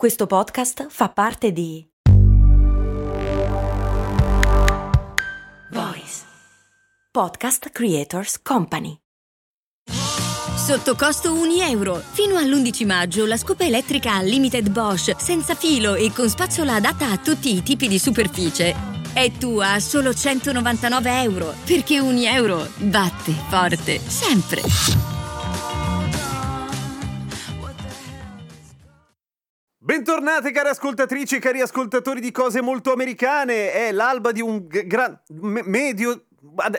Questo podcast fa parte di Voice Podcast Creators Company. Sotto costo 1 euro. Fino all'11 maggio la scopa elettrica Unlimited Bosch senza filo e con spazzola adatta a tutti i tipi di superficie. È tua a solo 199 euro. Perché 1 euro batte forte sempre. Bentornate cari ascoltatrici e cari ascoltatori di cose molto americane. È l'alba di un gran medio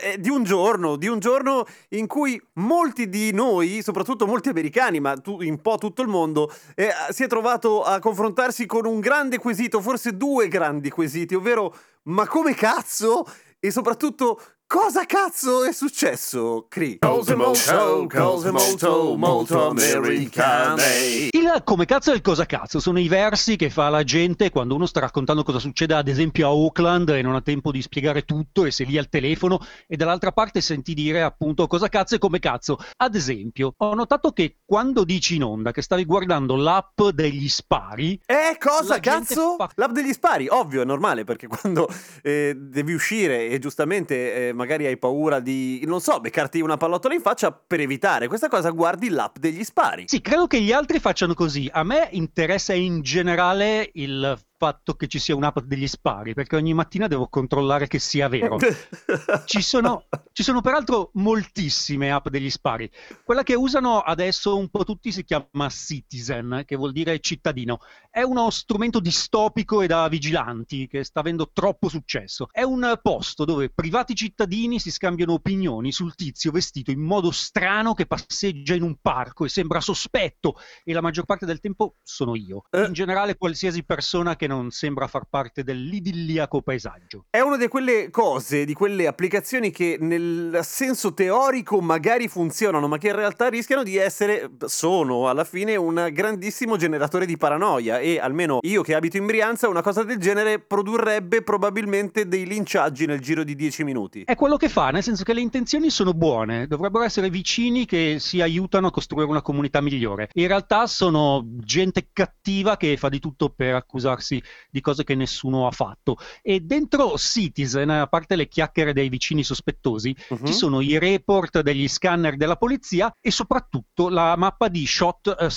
eh, di un giorno, di un giorno in cui molti di noi, soprattutto molti americani, ma tu, un po' tutto il mondo, eh, si è trovato a confrontarsi con un grande quesito, forse due grandi quesiti, ovvero ma come cazzo? E soprattutto Cosa cazzo è successo, Cree? Cose molto, cose molto, molto americane. Il come cazzo e il cosa cazzo sono i versi che fa la gente quando uno sta raccontando cosa succede ad esempio a Oakland e non ha tempo di spiegare tutto e sei lì al telefono e dall'altra parte senti dire appunto cosa cazzo e come cazzo. Ad esempio, ho notato che quando dici in onda che stavi guardando l'app degli spari... Eh, cosa cazzo? Fa... L'app degli spari, ovvio, è normale perché quando eh, devi uscire e giustamente... Eh, magari hai paura di, non so, beccarti una pallottola in faccia per evitare questa cosa, guardi l'app degli spari. Sì, credo che gli altri facciano così. A me interessa in generale il fatto che ci sia un'app degli spari, perché ogni mattina devo controllare che sia vero. ci, sono, ci sono peraltro moltissime app degli spari. Quella che usano adesso un po' tutti si chiama Citizen, che vuol dire cittadino. È uno strumento distopico e da vigilanti che sta avendo troppo successo. È un posto dove privati cittadini si scambiano opinioni sul tizio vestito in modo strano che passeggia in un parco e sembra sospetto e la maggior parte del tempo sono io. Eh. In generale qualsiasi persona che non sembra far parte dell'idilliaco paesaggio. È una di quelle cose, di quelle applicazioni che nel senso teorico magari funzionano, ma che in realtà rischiano di essere, sono alla fine un grandissimo generatore di paranoia e almeno io che abito in Brianza una cosa del genere produrrebbe probabilmente dei linciaggi nel giro di 10 minuti. È quello che fa, nel senso che le intenzioni sono buone, dovrebbero essere vicini che si aiutano a costruire una comunità migliore. In realtà sono gente cattiva che fa di tutto per accusarsi di cose che nessuno ha fatto. E dentro Citizen, a parte le chiacchiere dei vicini sospettosi, uh-huh. ci sono i report degli scanner della polizia e soprattutto la mappa di Shot eh,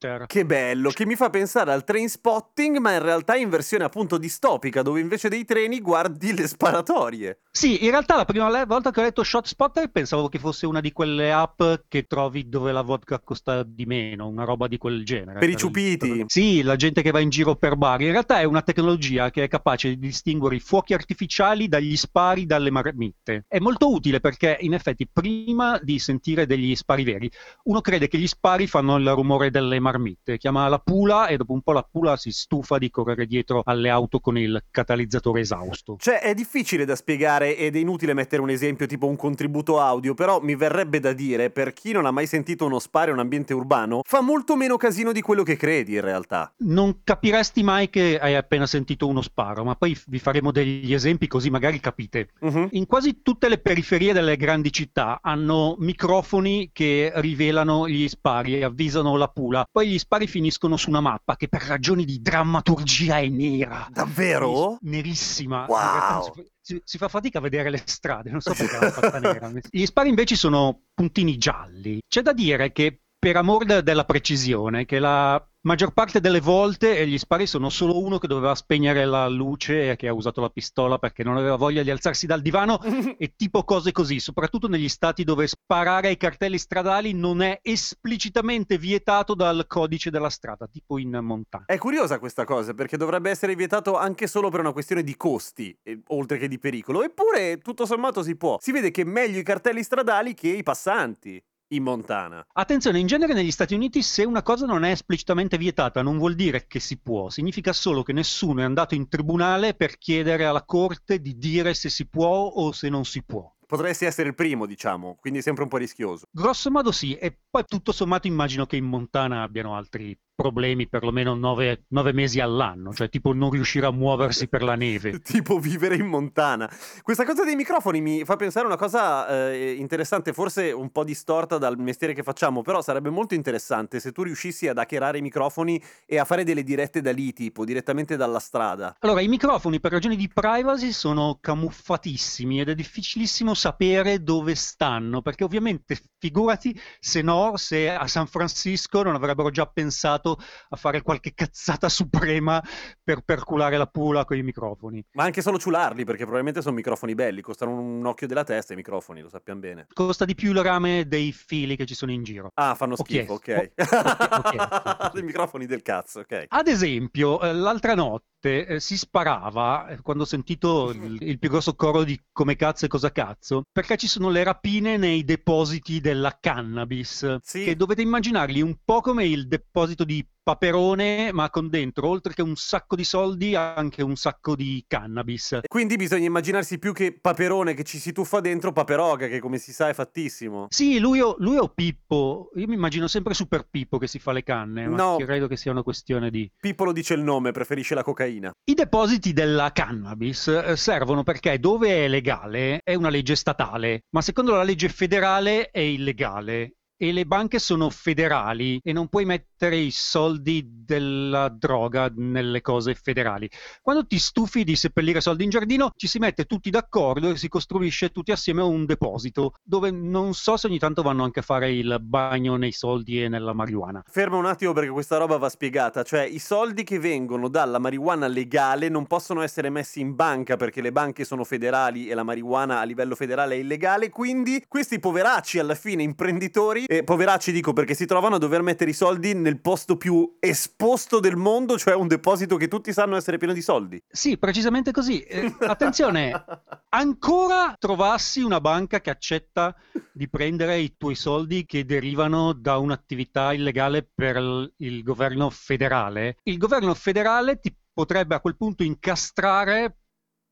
Spotter. Che bello, che mi fa pensare al train spotting, ma in realtà in versione appunto distopica, dove invece dei treni guardi le sparatorie. Sì, in realtà la prima volta che ho letto Shot Spotter pensavo che fosse una di quelle app che trovi dove la vodka costa di meno, una roba di quel genere. Per, per i ciupiti. Per... Sì, la gente che va in giro per bar. In realtà realtà è una tecnologia che è capace di distinguere i fuochi artificiali dagli spari dalle marmitte. È molto utile perché in effetti prima di sentire degli spari veri, uno crede che gli spari fanno il rumore delle marmitte, chiama la pula e dopo un po' la pula si stufa di correre dietro alle auto con il catalizzatore esausto. Cioè è difficile da spiegare ed è inutile mettere un esempio tipo un contributo audio, però mi verrebbe da dire per chi non ha mai sentito uno sparo in un ambiente urbano, fa molto meno casino di quello che credi in realtà. Non capiresti mai che hai appena sentito uno sparo, ma poi vi faremo degli esempi così magari capite. Uh-huh. In quasi tutte le periferie delle grandi città hanno microfoni che rivelano gli spari e avvisano la pula. Poi gli spari finiscono su una mappa che per ragioni di drammaturgia è nera. Davvero? Nerissima. Wow. Si, si, fa fatica a vedere le strade, non so perché l'hanno fatta nera. Gli spari invece sono puntini gialli. C'è da dire che per amor de- della precisione, che la maggior parte delle volte gli spari sono solo uno che doveva spegnere la luce e che ha usato la pistola perché non aveva voglia di alzarsi dal divano e tipo cose così, soprattutto negli stati dove sparare ai cartelli stradali non è esplicitamente vietato dal codice della strada, tipo in montagna. È curiosa questa cosa perché dovrebbe essere vietato anche solo per una questione di costi, oltre che di pericolo, eppure tutto sommato si può. Si vede che meglio i cartelli stradali che i passanti in Montana. Attenzione, in genere negli Stati Uniti se una cosa non è esplicitamente vietata non vuol dire che si può, significa solo che nessuno è andato in tribunale per chiedere alla corte di dire se si può o se non si può. Potresti essere il primo, diciamo, quindi sempre un po' rischioso. Grosso modo sì, e poi tutto sommato immagino che in Montana abbiano altri problemi perlomeno nove, nove mesi all'anno, cioè tipo non riuscire a muoversi per la neve. tipo vivere in montana. Questa cosa dei microfoni mi fa pensare una cosa eh, interessante, forse un po' distorta dal mestiere che facciamo, però sarebbe molto interessante se tu riuscissi ad hackerare i microfoni e a fare delle dirette da lì, tipo direttamente dalla strada. Allora, i microfoni per ragioni di privacy sono camuffatissimi ed è difficilissimo sapere dove stanno, perché ovviamente figurati se no, se a San Francisco non avrebbero già pensato a fare qualche cazzata suprema per perculare la pula con i microfoni. Ma anche solo ciularli, perché probabilmente sono microfoni belli, costano un occhio della testa i microfoni, lo sappiamo bene. Costa di più il rame dei fili che ci sono in giro. Ah, fanno schifo, ok. ok. I microfoni del cazzo, ok. Ad esempio, eh, l'altra notte eh, si sparava, eh, quando ho sentito il, il, più grosso coro di come cazzo e cosa cazzo, perché ci sono le rapine nei depositi della cannabis, sì. che dovete immaginarli un po' come il deposito di paperone, ma con dentro, oltre che un sacco di soldi, anche un sacco di cannabis. Quindi bisogna immaginarsi più che paperone che ci si tuffa dentro, paperoga, che come si sa è fattissimo. Sì, lui o, lui o Pippo. Io mi immagino sempre Super Pippo che si fa le canne, ma no. credo che sia una questione di... Pippo lo dice il nome, preferisce la cocaina. I depositi della cannabis eh, servono perché dove è legale è una legge statale, ma secondo la legge federale è illegale e le banche sono federali e non puoi mettere i soldi della droga nelle cose federali. Quando ti stufi di seppellire soldi in giardino, ci si mette tutti d'accordo e si costruisce tutti assieme un deposito dove non so se ogni tanto vanno anche a fare il bagno nei soldi e nella marijuana. Ferma un attimo perché questa roba va spiegata, cioè i soldi che vengono dalla marijuana legale non possono essere messi in banca perché le banche sono federali e la marijuana a livello federale è illegale, quindi questi poveracci alla fine imprenditori e poveracci dico perché si trovano a dover mettere i soldi nel posto più esposto del mondo, cioè un deposito che tutti sanno essere pieno di soldi. Sì, precisamente così. Eh, attenzione, ancora trovassi una banca che accetta di prendere i tuoi soldi che derivano da un'attività illegale per il governo federale, il governo federale ti potrebbe a quel punto incastrare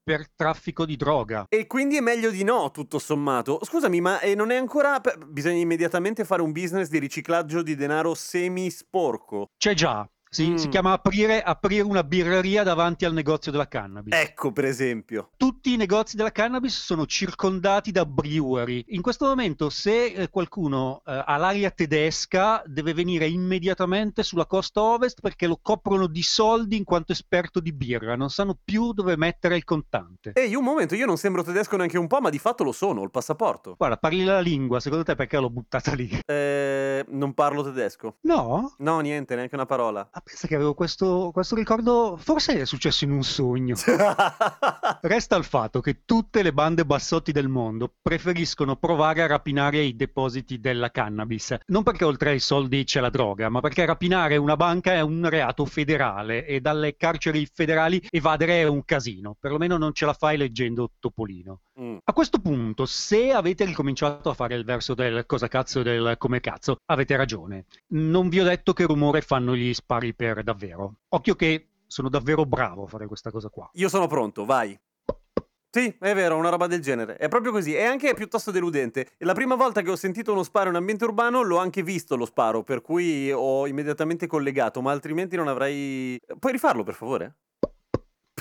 per traffico di droga. E quindi è meglio di no, tutto sommato. Scusami, ma eh, non è ancora... Bisogna immediatamente fare un business di riciclaggio di denaro semi sporco. C'è già, si, mm. si chiama aprire, aprire, una birreria davanti al negozio della cannabis. Ecco, per esempio. Tutti i negozi della cannabis sono circondati da brewery. In questo momento, se eh, qualcuno eh, ha l'aria tedesca, deve venire immediatamente sulla costa ovest perché lo coprono di soldi in quanto esperto di birra. Non sanno più dove mettere il contante. Ehi, un momento, io non sembro tedesco neanche un po', ma di fatto lo sono, ho il passaporto. Guarda, parli la lingua, secondo te perché l'ho buttata lì? Eh, non parlo tedesco. No? No, niente, neanche una parola. Ah, pensa che avevo questo, questo ricordo, forse è successo in un sogno. Resta il fatto che tutte le bande bassotti del mondo preferiscono provare a rapinare i depositi della cannabis. Non perché oltre ai soldi c'è la droga, ma perché rapinare una banca è un reato federale e dalle carceri federali evadere è un casino. Perlomeno non ce la fai leggendo Topolino. Mm. A questo punto, se avete ricominciato a fare il verso del cosa cazzo e del come cazzo, avete ragione. Non vi ho detto che rumore fanno gli spari per davvero. Occhio che sono davvero bravo a fare questa cosa qua. Io sono pronto, vai. Sì, è vero, una roba del genere. È proprio così. È anche piuttosto deludente. La prima volta che ho sentito uno sparo in ambiente urbano l'ho anche visto lo sparo, per cui ho immediatamente collegato, ma altrimenti non avrei... Puoi rifarlo, per favore?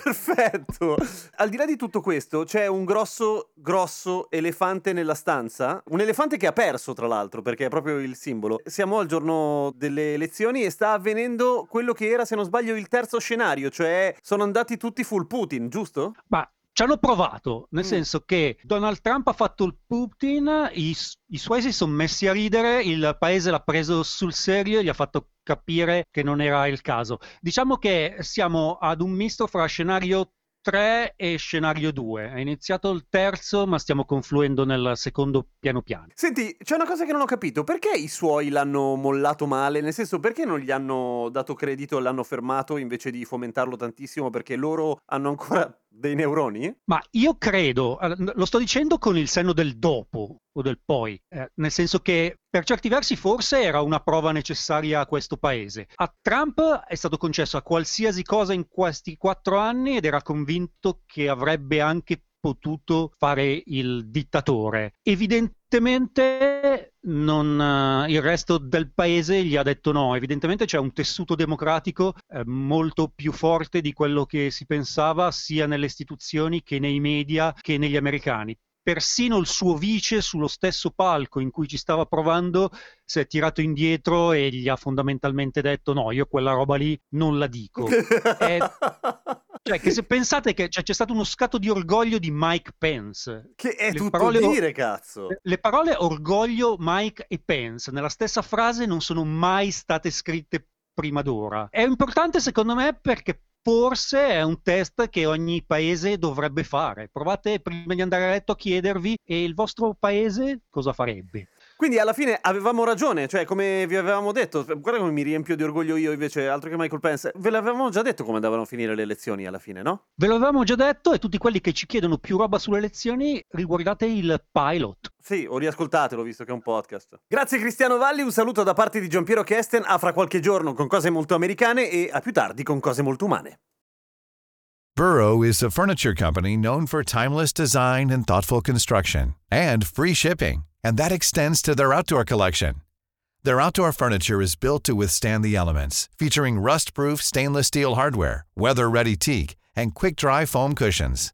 Perfetto. Al di là di tutto questo, c'è un grosso, grosso elefante nella stanza. Un elefante che ha perso, tra l'altro, perché è proprio il simbolo. Siamo al giorno delle elezioni e sta avvenendo quello che era, se non sbaglio, il terzo scenario, cioè sono andati tutti full Putin, giusto? Ma ci hanno provato, nel mm. senso che Donald Trump ha fatto il Putin, i, i suoi si sono messi a ridere, il paese l'ha preso sul serio e gli ha fatto capire che non era il caso. Diciamo che siamo ad un misto fra scenario 3 e scenario 2. È iniziato il terzo, ma stiamo confluendo nel secondo piano piano. Senti, c'è una cosa che non ho capito. Perché i suoi l'hanno mollato male? Nel senso, perché non gli hanno dato credito e l'hanno fermato invece di fomentarlo tantissimo? Perché loro hanno ancora dei neuroni? Ma io credo, lo sto dicendo con il senno del dopo o del poi, eh, nel senso che per certi versi forse era una prova necessaria a questo paese. A Trump è stato concesso a qualsiasi cosa in questi quattro anni ed era convinto che avrebbe anche potuto fare il dittatore. Evidentemente non, uh, il resto del paese gli ha detto no. Evidentemente c'è un tessuto democratico eh, molto più forte di quello che si pensava sia nelle istituzioni che nei media che negli americani persino il suo vice sullo stesso palco in cui ci stava provando si è tirato indietro e gli ha fondamentalmente detto no, io quella roba lì non la dico. è, cioè, che se pensate che cioè, c'è stato uno scatto di orgoglio di Mike Pence. Che è le tutto parole, dire, cazzo. Le parole orgoglio, Mike e Pence nella stessa frase non sono mai state scritte prima d'ora. È importante secondo me perché forse è un test che ogni paese dovrebbe fare. Provate prima di andare a letto a chiedervi e il vostro paese cosa farebbe. Quindi alla fine avevamo ragione, cioè come vi avevamo detto, guarda come mi riempio di orgoglio io invece, altro che Michael Pence, ve l'avevamo già detto come andavano a finire le elezioni alla fine, no? Ve l'avevamo già detto e tutti quelli che ci chiedono più roba sulle elezioni, riguardate il pilot. Sì, o riascoltatelo visto che è un podcast. Grazie Cristiano Valli, un saluto da parte di Giampiero Kesten, a fra qualche giorno con cose molto americane e a più tardi con cose molto umane. Burrow is a furniture company known for timeless design and thoughtful construction and free shipping. and that extends to their outdoor collection. Their outdoor furniture is built to withstand the elements, featuring rust-proof stainless steel hardware, weather-ready teak, and quick-dry foam cushions.